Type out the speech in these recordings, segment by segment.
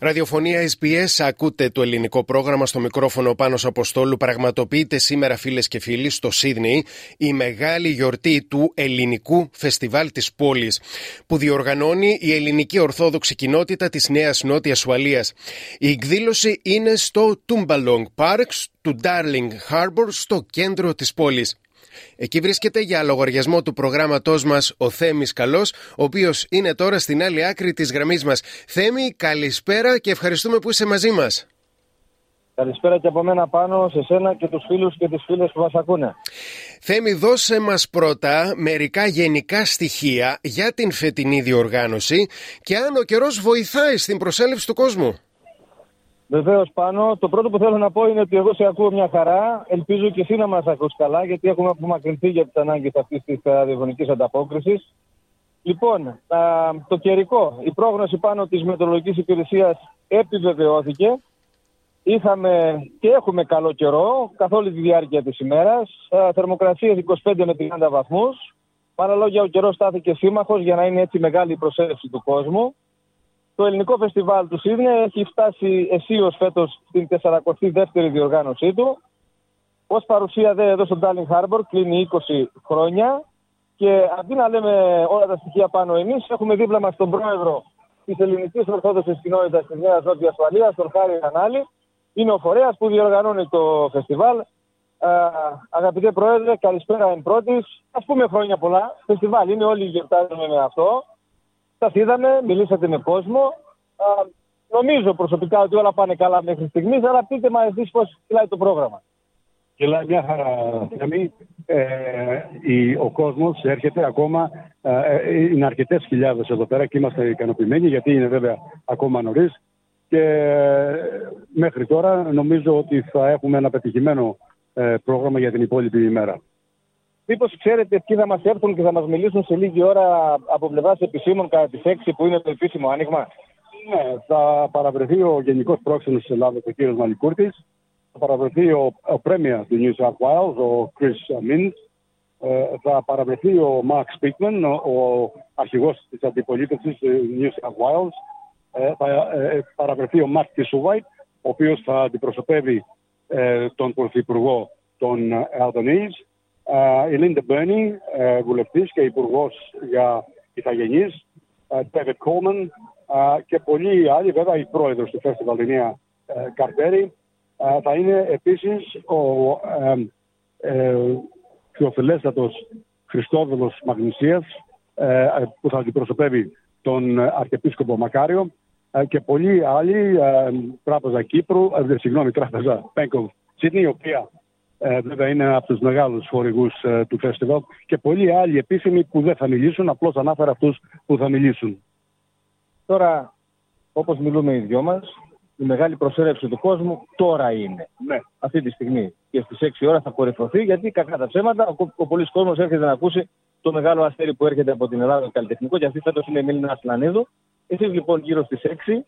Ραδιοφωνία SBS, ακούτε το ελληνικό πρόγραμμα στο μικρόφωνο πάνω Αποστόλου. Πραγματοποιείται σήμερα, φίλες και φίλοι, στο Σίδνεϊ η μεγάλη γιορτή του ελληνικού φεστιβάλ της πόλης, που διοργανώνει η ελληνική ορθόδοξη κοινότητα της Νέας Νότιας Ουαλίας. Η εκδήλωση είναι στο Tumbalong Park του Darling Harbour, στο κέντρο της πόλης. Εκεί βρίσκεται για λογαριασμό του προγράμματός μας ο Θέμης Καλός, ο οποίος είναι τώρα στην άλλη άκρη της γραμμής μας. Θέμη, καλησπέρα και ευχαριστούμε που είσαι μαζί μας. Καλησπέρα και από μένα πάνω σε σένα και τους φίλους και τις φίλες που μας ακούνε. Θέμη, δώσε μας πρώτα μερικά γενικά στοιχεία για την φετινή διοργάνωση και αν ο καιρός βοηθάει στην προσέλευση του κόσμου. Βεβαίως πάνω. Το πρώτο που θέλω να πω είναι ότι εγώ σε ακούω μια χαρά. Ελπίζω και εσύ να μας ακούς καλά, γιατί έχουμε απομακρυνθεί για τις ανάγκες αυτής της ραδιοφωνικής ανταπόκρισης. Λοιπόν, το καιρικό. Η πρόγνωση πάνω της μετρολογική υπηρεσίας επιβεβαιώθηκε. Είχαμε και έχουμε καλό καιρό καθ' όλη τη διάρκεια της ημέρας. Θερμοκρασίες 25 με 30 βαθμούς. Παρά λόγια, ο καιρός στάθηκε σύμμαχος για να είναι έτσι μεγάλη η προσέλευση του κόσμου. Το ελληνικό φεστιβάλ του Σίδνε έχει φτάσει αισίως φέτος στην 42η διοργάνωσή του. Ως παρουσία δε εδώ στο Darling Harbor κλείνει 20 χρόνια και αντί να λέμε όλα τα στοιχεία πάνω εμείς, έχουμε δίπλα μας τον πρόεδρο της ελληνικής Ορθόδοξης Κοινότητας της Νέας Νότιας Ασφαλεία, τον Χάρη Ανάλη. Είναι ο φορέας που διοργανώνει το φεστιβάλ. Α, αγαπητέ Πρόεδρε, καλησπέρα εν πρώτης. Α πούμε χρόνια πολλά. Φεστιβάλ είναι, όλοι γιορτάζουμε με αυτό. Σας είδαμε, μιλήσατε με κόσμο. Α, νομίζω προσωπικά ότι όλα πάνε καλά μέχρι στιγμής, αλλά πείτε μας εσείς πώς κυλάει το πρόγραμμα. Κυλάει μια χαρά, ε, ο κόσμος έρχεται ακόμα. Ε, είναι αρκετές χιλιάδες εδώ πέρα και είμαστε ικανοποιημένοι γιατί είναι βέβαια ακόμα νωρίς. Και ε, μέχρι τώρα νομίζω ότι θα έχουμε ένα πετυχημένο ε, πρόγραμμα για την υπόλοιπη ημέρα. Μήπως ξέρετε ποιοι θα μας έρθουν και θα μας μιλήσουν σε λίγη ώρα από πλευράς επισήμων κατά τι 6 που είναι το επίσημο άνοιγμα; Ναι, θα παραβρεθεί ο Γενικός Πρόξενος της Ελλάδα, ο κ. Μαλικούρτη. Θα παραβρεθεί ο, ο Πρέμιας του New South Wales, ο Chris Mintz. Ε, θα παραβρεθεί ο Mark Speakman, ο, ο αρχηγός της αντιπολίτευσης του New South Wales. Ε, θα ε, παραβρεθεί ο Matt Kissowhite, ο οποίος θα αντιπροσωπεύει ε, τον Πρωθυπουργό των Albanese η Λίντα Μπέρνι, βουλευτής και υπουργός για ηθαγενεί, David Coleman και πολλοί άλλοι, βέβαια η πρόεδρος του Festival, η Νέα Καρτέρι, θα είναι επίσης ο φιλοφιλέστατο Χριστόδουλος Μαγνησίας, που θα αντιπροσωπεύει τον Αρχιεπίσκοπο Μακάριο και πολλοί άλλοι, Τράπεζα Κύπρου, συγγνώμη, Τράπεζα Bank of Sydney, η οποία ε, βέβαια είναι από τους μεγάλους χορηγούς ε, του φεστιβάλ και πολλοί άλλοι επίσημοι που δεν θα μιλήσουν, απλώς ανάφερα αυτούς που θα μιλήσουν. Τώρα, όπως μιλούμε οι δυο μας, η μεγάλη προσέλευση του κόσμου τώρα είναι. Ναι. Αυτή τη στιγμή. Και στις 6 ώρα θα κορυφωθεί, γιατί κακά τα ψέματα, ο, ο πολλή κόσμος έρχεται να ακούσει το μεγάλο αστέρι που έρχεται από την Ελλάδα το καλλιτεχνικό, και αυτή φέτος είναι η Μίληνα Ασλανίδου. Εσείς λοιπόν γύρω στις 6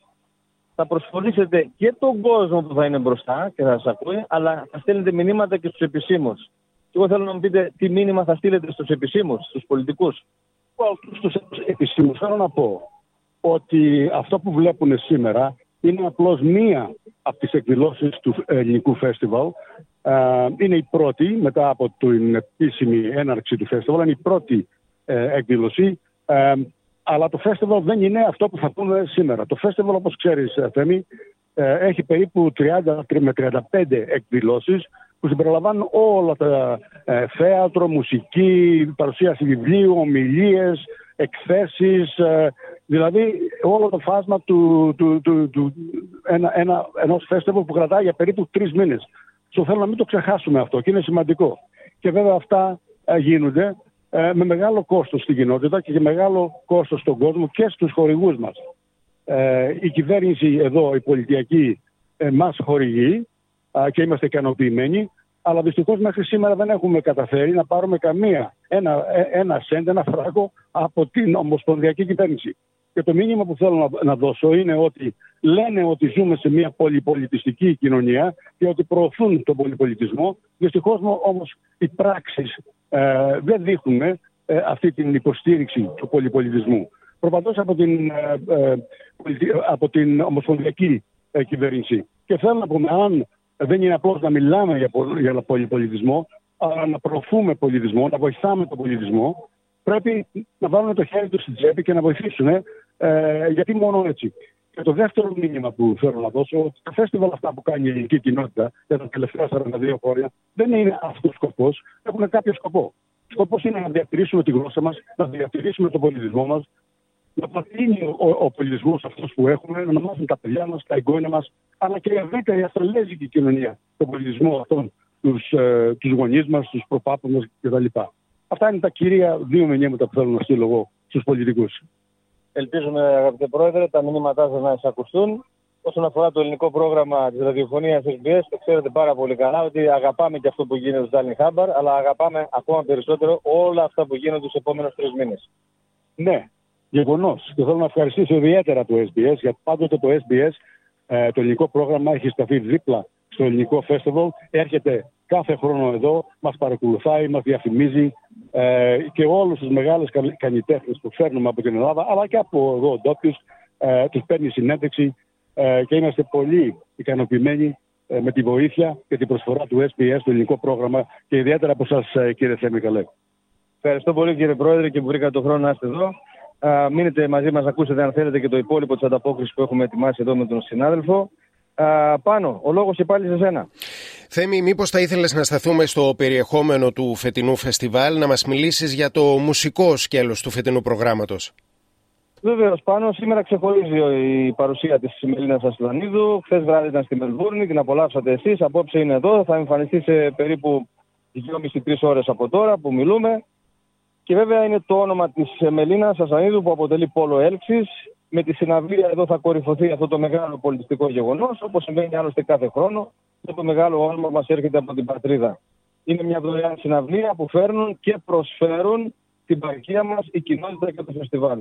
θα προσφορήσετε και τον κόσμο που θα είναι μπροστά και θα σας ακούει, αλλά θα στέλνετε μηνύματα και στους επισήμους. Και εγώ θέλω να μου πείτε τι μήνυμα θα στείλετε στους επισήμους, στους πολιτικούς. Στου επισήμους θέλω να πω ότι αυτό που βλέπουν σήμερα είναι απλώς μία από τις εκδηλώσεις του ελληνικού φεστιβάλ. Είναι η πρώτη, μετά από την επίσημη έναρξη του φεστιβάλ, είναι η πρώτη ε, εκδήλωση. Αλλά το festival δεν είναι αυτό που θα πούμε σήμερα. Το festival, όπως ξέρεις, ε, Θέμη, ε, έχει περίπου 30 με 35 εκδηλώσεις που συμπεριλαμβάνουν όλα τα ε, θέατρο, μουσική, παρουσίαση βιβλίου, ομιλίες, εκθέσεις, δηλαδή όλο το φάσμα του, του, του, του ένα, ένα, ενός festival που κρατάει για περίπου τρεις μήνες. Στο θέλω να μην το ξεχάσουμε αυτό και είναι σημαντικό. Και βέβαια αυτά γίνονται ε, με μεγάλο κόστος στην κοινότητα και μεγάλο κόστος στον κόσμο και στους χορηγούς μας. Ε, η κυβέρνηση εδώ, η πολιτιακή, ε, μας χορηγεί και είμαστε ικανοποιημένοι, αλλά δυστυχώς μέχρι σήμερα δεν έχουμε καταφέρει να πάρουμε καμία, ένα, ε, ένα σέντ, ένα φράγκο από την ομοσπονδιακή κυβέρνηση. Και το μήνυμα που θέλω να, να δώσω είναι ότι λένε ότι ζούμε σε μια πολυπολιτιστική κοινωνία και ότι προωθούν τον πολυπολιτισμό. Δυστυχώς όμως οι πράξεις ε, δεν δείχνουν ε, αυτή την υποστήριξη του πολυπολιτισμού. Προπαντός από την, ε, ε από την ομοσπονδιακή ε, κυβέρνηση. Και θέλω να πούμε, αν δεν είναι απλώς να μιλάμε για, για πολυπολιτισμό, αλλά να προωθούμε πολιτισμό, να βοηθάμε τον πολιτισμό, πρέπει να βάλουν το χέρι του στην τσέπη και να βοηθήσουν. Ε, γιατί μόνο έτσι. Και το δεύτερο μήνυμα που θέλω να δώσω, ότι τα φέστιβαλ αυτά που κάνει η ελληνική κοινότητα για τα τελευταία 42 χρόνια δεν είναι αυτός ο σκοπός, έχουν κάποιο σκοπό. Ο σκοπός είναι να διατηρήσουμε τη γλώσσα μας, να διατηρήσουμε τον πολιτισμό μας, να παραμείνει ο, ο πολιτισμός αυτός που έχουμε, να μάθουν τα παιδιά μας, τα εγγόνια μας, αλλά και η ευρύτερη αστραλέζικη κοινωνία, τον πολιτισμό αυτών, τους ε, τους γονείς μας, τους προπάπου μας κτλ. Αυτά είναι τα κυρία δύο μηνύματα που θέλω να στείλω εγώ στους πολιτικούς. Ελπίζουμε, αγαπητέ Πρόεδρε, τα μηνύματά σας να εισακουστούν. Όσον αφορά το ελληνικό πρόγραμμα της ραδιοφωνίας SBS, το ξέρετε πάρα πολύ καλά ότι αγαπάμε και αυτό που γίνεται στο Ντάλιν Χάμπαρ, αλλά αγαπάμε ακόμα περισσότερο όλα αυτά που γίνονται τους επόμενους τρεις μήνες. Ναι, γεγονός. Και θέλω να ευχαριστήσω ιδιαίτερα το SBS, γιατί πάντοτε το SBS, ε, το ελληνικό πρόγραμμα, έχει σταθεί δίπλα στο ελληνικό festival. Έρχεται κάθε χρόνο εδώ, μας παρακολουθάει, μας διαφημίζει ε, και όλους τους μεγάλους καλλιτέχνες που φέρνουμε από την Ελλάδα, αλλά και από εδώ ντόπιους, ε, τους παίρνει συνέντευξη ε, και είμαστε πολύ ικανοποιημένοι ε, με τη βοήθεια και την προσφορά του SBS στο ελληνικό πρόγραμμα και ιδιαίτερα από εσάς ε, κύριε Θέμη Καλέ. Ευχαριστώ πολύ κύριε Πρόεδρε και που βρήκατε τον χρόνο να είστε εδώ. Α, μείνετε μαζί μας, ακούσετε αν θέλετε και το υπόλοιπο της ανταπόκρισης που έχουμε ετοιμάσει εδώ με τον συνάδελφο. Α, πάνω, ο λόγος και πάλι σε σένα. Θέμη, μήπως θα ήθελες να σταθούμε στο περιεχόμενο του φετινού φεστιβάλ, να μας μιλήσεις για το μουσικό σκέλος του φετινού προγράμματος; Βεβαίως, πάνω σήμερα ξεχωρίζει η παρουσία της Μελίνα Ασλανίδου. Χθες βράδυ ήταν στη Μελβούρνη, την απολαύσατε εσείς. Απόψε είναι εδώ, θα εμφανιστεί σε περίπου 2,5-3 ώρες από τώρα που μιλούμε. Και βέβαια είναι το όνομα της Μελίνας Ασλανίδου που αποτελεί πόλο έλξης. Με τη συναυλία εδώ θα κορυφωθεί αυτό το μεγάλο πολιτιστικό γεγονός, όπως συμβαίνει άλλωστε κάθε χρόνο. Και το μεγάλο όνομα μας έρχεται από την πατρίδα. Είναι μια δωρεάν συναυλία που φέρνουν και προσφέρουν την παροικία μας, η κοινότητα και το φεστιβάλ.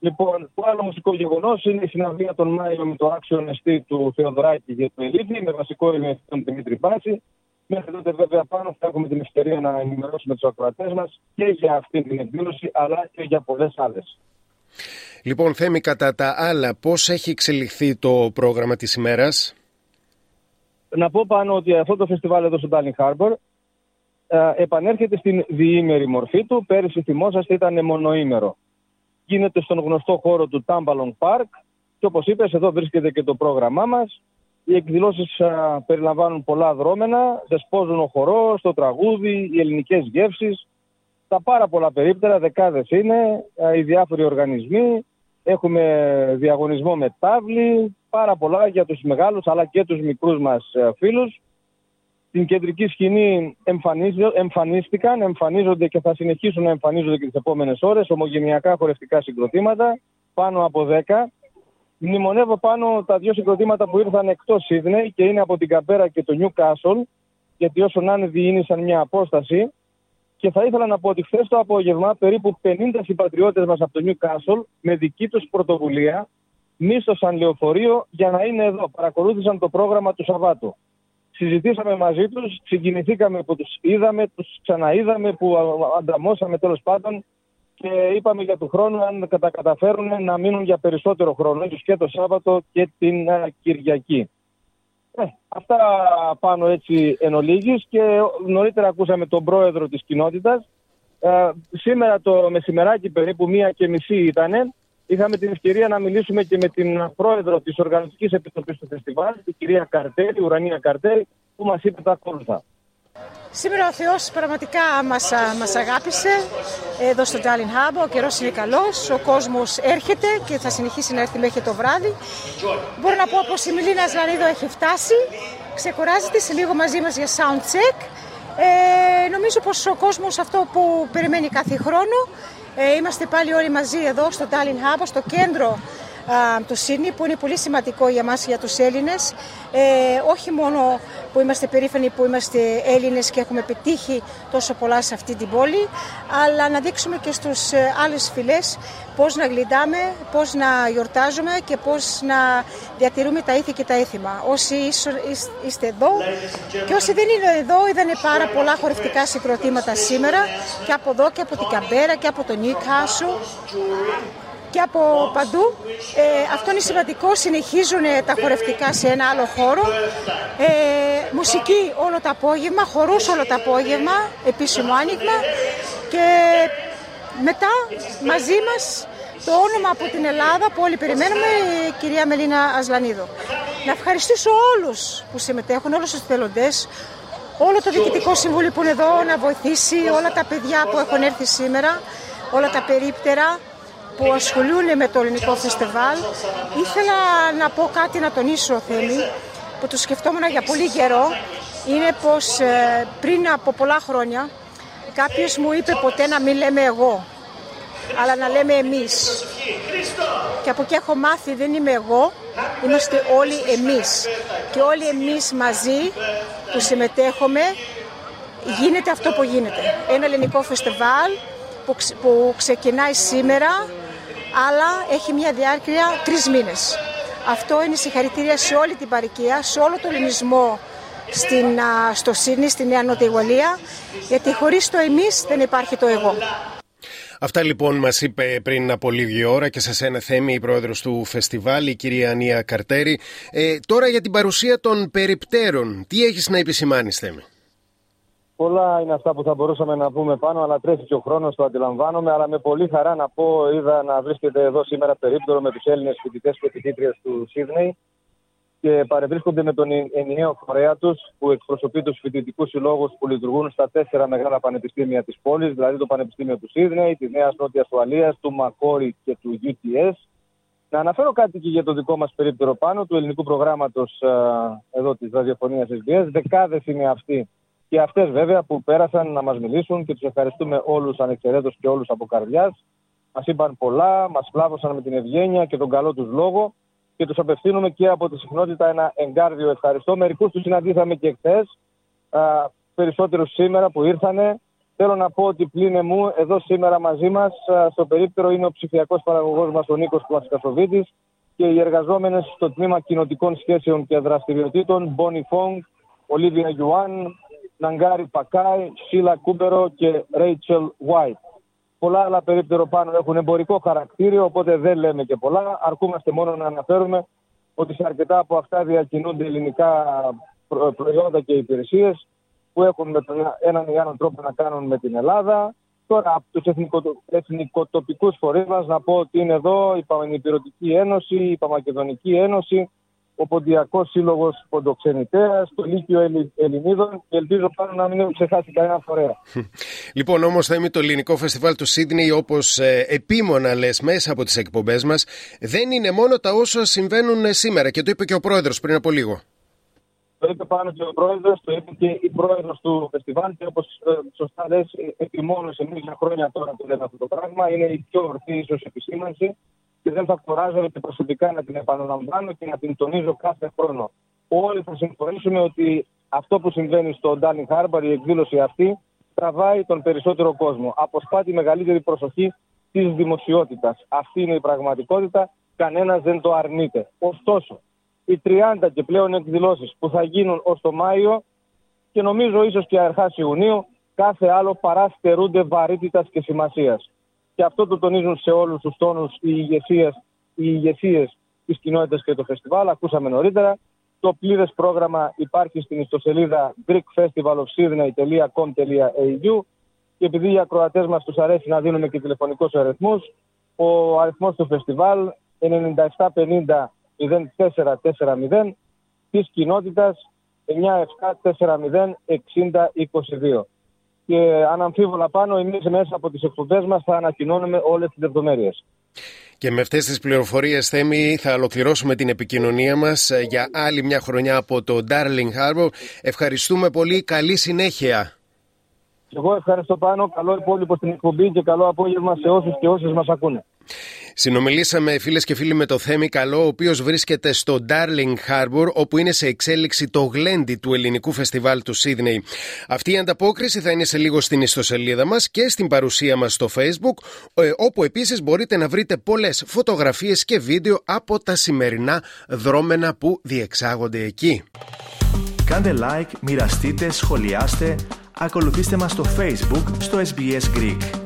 Λοιπόν, το άλλο μουσικό γεγονός είναι η συναυλία τον Μάιο με το άξιο εστί του Θεοδράκη για το Ελίδη, με βασικό ειρηνικό τον Δημήτρη Πάση. Μέχρι τότε, βέβαια, πάνω θα έχουμε την ευκαιρία να ενημερώσουμε τους ακροατές μας και για αυτή την εκδήλωση, αλλά και για πολλές άλλες. Λοιπόν, Θέμη, κατά τα άλλα, πώς έχει εξελιχθεί το πρόγραμμα της ημέρας; Να πω πάνω ότι αυτό το φεστιβάλ εδώ στο Darling Harbor ε, επανέρχεται στην διήμερη μορφή του. Πέρυσι, θυμόσαστε, ήταν μονοήμερο γίνεται στον γνωστό χώρο του Tambalong Park και όπως είπες εδώ βρίσκεται και το πρόγραμμά μας. Οι εκδηλώσεις περιλαμβάνουν πολλά δρόμενα, δεσπόζουν ο χορός, το τραγούδι, οι ελληνικές γεύσεις, τα πάρα πολλά περίπτερα, δεκάδες είναι, οι διάφοροι οργανισμοί, έχουμε διαγωνισμό με τάβλη, πάρα πολλά για τους μεγάλους αλλά και τους μικρούς μας φίλους στην κεντρική σκηνή εμφανίστηκαν, εμφανίζονται και θα συνεχίσουν να εμφανίζονται και τις επόμενες ώρες ομογενειακά χορευτικά συγκροτήματα, πάνω από 10. Μνημονεύω πάνω τα δύο συγκροτήματα που ήρθαν εκτός Σίδνεϊ και είναι από την Καπέρα και το Newcastle, γιατί όσο να είναι διήνυσαν μια απόσταση. Και θα ήθελα να πω ότι χθες το απόγευμα περίπου 50 συμπατριώτες μας από το Newcastle με δική τους πρωτοβουλία μίσθωσαν λεωφορείο για να είναι εδώ. Παρακολούθησαν το πρόγραμμα του Σαββάτου συζητήσαμε μαζί τους, συγκινηθήκαμε που τους είδαμε, τους ξαναείδαμε, που ανταμώσαμε τέλος πάντων και είπαμε για του χρόνου αν τα καταφέρουν να μείνουν για περισσότερο χρόνο, ίσως και το Σάββατο και την Κυριακή. Ε, αυτά πάνω έτσι εν ολίγης και νωρίτερα ακούσαμε τον πρόεδρο της κοινότητας. Ε, σήμερα το μεσημεράκι περίπου μία και μισή ήτανε είχαμε την ευκαιρία να μιλήσουμε και με την πρόεδρο της Οργανωτικής Επιτροπής του Φεστιβάλ, την κυρία Καρτέρη, Ουρανία Καρτέρη, που μας είπε τα ακόλουθα. Σήμερα ο Θεός πραγματικά μας, μας αγάπησε εδώ στο Τάλιν Χάμπο, ο καιρός είναι καλός, ο κόσμος έρχεται και θα συνεχίσει να έρθει μέχρι το βράδυ. Μπορώ να πω πως η Μιλίνα Ζλανίδο έχει φτάσει, ξεκουράζεται σε λίγο μαζί μας για sound check. Ε, νομίζω πως ο κόσμος αυτό που περιμένει κάθε χρόνο ε, είμαστε πάλι όλοι μαζί εδώ στο Tallinn Hub, στο κέντρο του Σίδνη που είναι πολύ σημαντικό για μας για τους Έλληνες ε, όχι μόνο που είμαστε περήφανοι που είμαστε Έλληνες και έχουμε πετύχει τόσο πολλά σε αυτή την πόλη αλλά να δείξουμε και στους ε, άλλες φυλές πώς να γλυντάμε, πώς να γιορτάζουμε και πώς να διατηρούμε τα ήθη και τα έθιμα. Όσοι είστε εδώ και όσοι δεν είναι εδώ είδανε πάρα πολλά χορευτικά συγκροτήματα σήμερα και από εδώ και από την Καμπέρα και από το Νίκάσου και από παντού. Ε, αυτό είναι σημαντικό. Συνεχίζουν τα χορευτικά σε ένα άλλο χώρο. Ε, μουσική όλο το απόγευμα, χορούς όλο το απόγευμα, επίσημο άνοιγμα. Και μετά μαζί μας το όνομα από την Ελλάδα που όλοι περιμένουμε, η κυρία Μελίνα Ασλανίδου. Να ευχαριστήσω όλους που συμμετέχουν, όλους τους θελοντές, όλο το Διοικητικό Συμβούλιο που είναι εδώ να βοηθήσει, όλα τα παιδιά που έχουν έρθει σήμερα, όλα τα περίπτερα, που ασχολούνται με το ελληνικό φεστιβάλ. Ήθελα να πω κάτι να τονίσω, Θέμη, που το σκεφτόμουν για πολύ καιρό. Είναι πως ε, πριν από πολλά χρόνια κάποιος μου είπε ποτέ να μην λέμε εγώ, αλλά να λέμε εμείς. Και από εκεί έχω μάθει δεν είμαι εγώ, είμαστε όλοι εμείς. Και όλοι εμείς μαζί που συμμετέχουμε γίνεται αυτό που γίνεται. Ένα ελληνικό φεστιβάλ που ξεκινάει σήμερα αλλά έχει μια διάρκεια τρεις μήνες. Αυτό είναι συγχαρητήρια σε όλη την παροικία, σε όλο τον ελληνισμό στην, στο Σίδνη, στη Νέα Νότια Ουαλία, γιατί χωρίς το εμείς δεν υπάρχει το εγώ. Αυτά λοιπόν μας είπε πριν από λίγη ώρα και σε ένα θέμη η πρόεδρος του φεστιβάλ, η κυρία Ανία Καρτέρη. Ε, τώρα για την παρουσία των περιπτέρων, τι έχεις να επισημάνεις Θέμη; Πολλά είναι αυτά που θα μπορούσαμε να πούμε πάνω, αλλά τρέχει και ο χρόνος, το αντιλαμβάνομαι. Αλλά με πολύ χαρά να πω, είδα να βρίσκεται εδώ σήμερα περίπτωρο με τους Έλληνες φοιτητές και φοιτήτριες του Σίδνεϊ και παρευρίσκονται με τον ενιαίο φορέα τους που εκπροσωπεί τους φοιτητικούς συλλόγους που λειτουργούν στα τέσσερα μεγάλα πανεπιστήμια της πόλης, δηλαδή το Πανεπιστήμιο του Σίδνεϊ, της Νέας Νότιας Ουαλίας, του Μακόρι και του UTS. Να αναφέρω κάτι και για το δικό μας περίπτερο πάνω του ελληνικού προγράμματος εδώ της ραδιοφωνίας SBS. Δεκάδες είναι αυτοί και αυτές βέβαια που πέρασαν να μας μιλήσουν και τους ευχαριστούμε όλους ανεξαιρέτως και όλους από καρδιάς. Μας είπαν πολλά, μας φλάβωσαν με την ευγένεια και τον καλό τους λόγο και τους απευθύνουμε και από τη συχνότητα ένα εγκάρδιο ευχαριστώ. Μερικούς τους συναντήσαμε και χθες, περισσότερους σήμερα που ήρθανε. Θέλω να πω ότι πλήνε μου εδώ σήμερα μαζί μας στο περίπτερο είναι ο ψηφιακός παραγωγός μας ο Νίκος Πλασκασοβίτη και οι εργαζόμενες στο τμήμα κοινοτικών σχέσεων και δραστηριοτήτων Μπόνι Φόγκ, Ολίβια Γιουάν, Ναγκάρι Πακάι, Σίλα Κούμπερο και Ρέιτσελ White. Πολλά άλλα περίπτερα πάνω έχουν εμπορικό χαρακτήριο, οπότε δεν λέμε και πολλά. Αρκούμαστε μόνο να αναφέρουμε ότι σε αρκετά από αυτά διακινούνται ελληνικά προϊόντα και υπηρεσίες που έχουν με τον έναν ή άλλον τρόπο να κάνουν με την Ελλάδα. Τώρα από τους εθνικοτοπικούς φορείς μας να πω ότι είναι εδώ η Παμενιπηρωτική Ένωση, η Παμακεδονική Ένωση, ο Ποντιακός Σύλλογος Ποντοξενητέας, το Λύκειο Ελληνίδων και ελπίζω πάνω να μην έχω ξεχάσει κανένα φορέα. Λοιπόν, όμως θα είμαι το ελληνικό φεστιβάλ του Σίδνεϊ, όπως ε, επίμονα λες μέσα από τις εκπομπές μας, δεν είναι μόνο τα όσα συμβαίνουν ε, σήμερα. Και το είπε και ο πρόεδρος πριν από λίγο. Το είπε πάνω και ο πρόεδρος, το είπε και η πρόεδρος του φεστιβάλ. Και όπως ε, σωστά λες, επιμόνωσε μια χρόνια τώρα που λέμε αυτό το πράγμα. Είναι η πιο ορθή ίσως επισήμανση και δεν θα κουράζομαι και προσωπικά να την επαναλαμβάνω και να την τονίζω κάθε χρόνο. Όλοι θα συμφωνήσουμε ότι αυτό που συμβαίνει στο Ντάνι Χάρμπαρ, η εκδήλωση αυτή, τραβάει τον περισσότερο κόσμο. Αποσπά τη μεγαλύτερη προσοχή της δημοσιότητας. Αυτή είναι η πραγματικότητα. Κανένας δεν το αρνείται. Ωστόσο, οι 30 και πλέον εκδηλώσεις που θα γίνουν ως το Μάιο και νομίζω ίσως και αρχά Ιουνίου, κάθε άλλο παρά στερούνται βαρύτητας και σημασίας και αυτό το τονίζουν σε όλους τους τόνους οι ηγεσίες οι ηγεσίες της κοινότητας και το φεστιβάλ. Ακούσαμε νωρίτερα. Το πλήρες πρόγραμμα υπάρχει στην ιστοσελίδα greekfestivalofsydney.com.au και επειδή οι ακροατές μας τους αρέσει να δίνουμε και τηλεφωνικούς αριθμούς, ο αριθμός του φεστιβάλ 9750 0440 της κοινότητας 9740 6022 και αναμφίβολα πάνω εμείς μέσα από τις εκπομπές μας θα ανακοινώνουμε όλες τις λεπτομέρειες. Και με αυτές τις πληροφορίες, Θέμη, θα ολοκληρώσουμε την επικοινωνία μας ε, για άλλη μια χρονιά από το Darling Harbour. Ευχαριστούμε πολύ. Καλή συνέχεια. Εγώ ευχαριστώ πάνω. Καλό υπόλοιπο στην εκπομπή και καλό απόγευμα σε όσους και όσες μας ακούνε. Συνομιλήσαμε φίλες και φίλοι με το Θέμη Καλό, ο οποίος βρίσκεται στο Darling Harbour, όπου είναι σε εξέλιξη το γλέντι του ελληνικού φεστιβάλ του Σίδνεϊ. Αυτή η ανταπόκριση θα είναι σε λίγο στην ιστοσελίδα μας και στην παρουσία μας στο Facebook, ε, όπου επίσης μπορείτε να βρείτε πολλές φωτογραφίες και βίντεο από τα σημερινά δρόμενα που διεξάγονται εκεί. Κάντε like, μοιραστείτε, σχολιάστε, ακολουθήστε μας στο Facebook στο SBS Greek.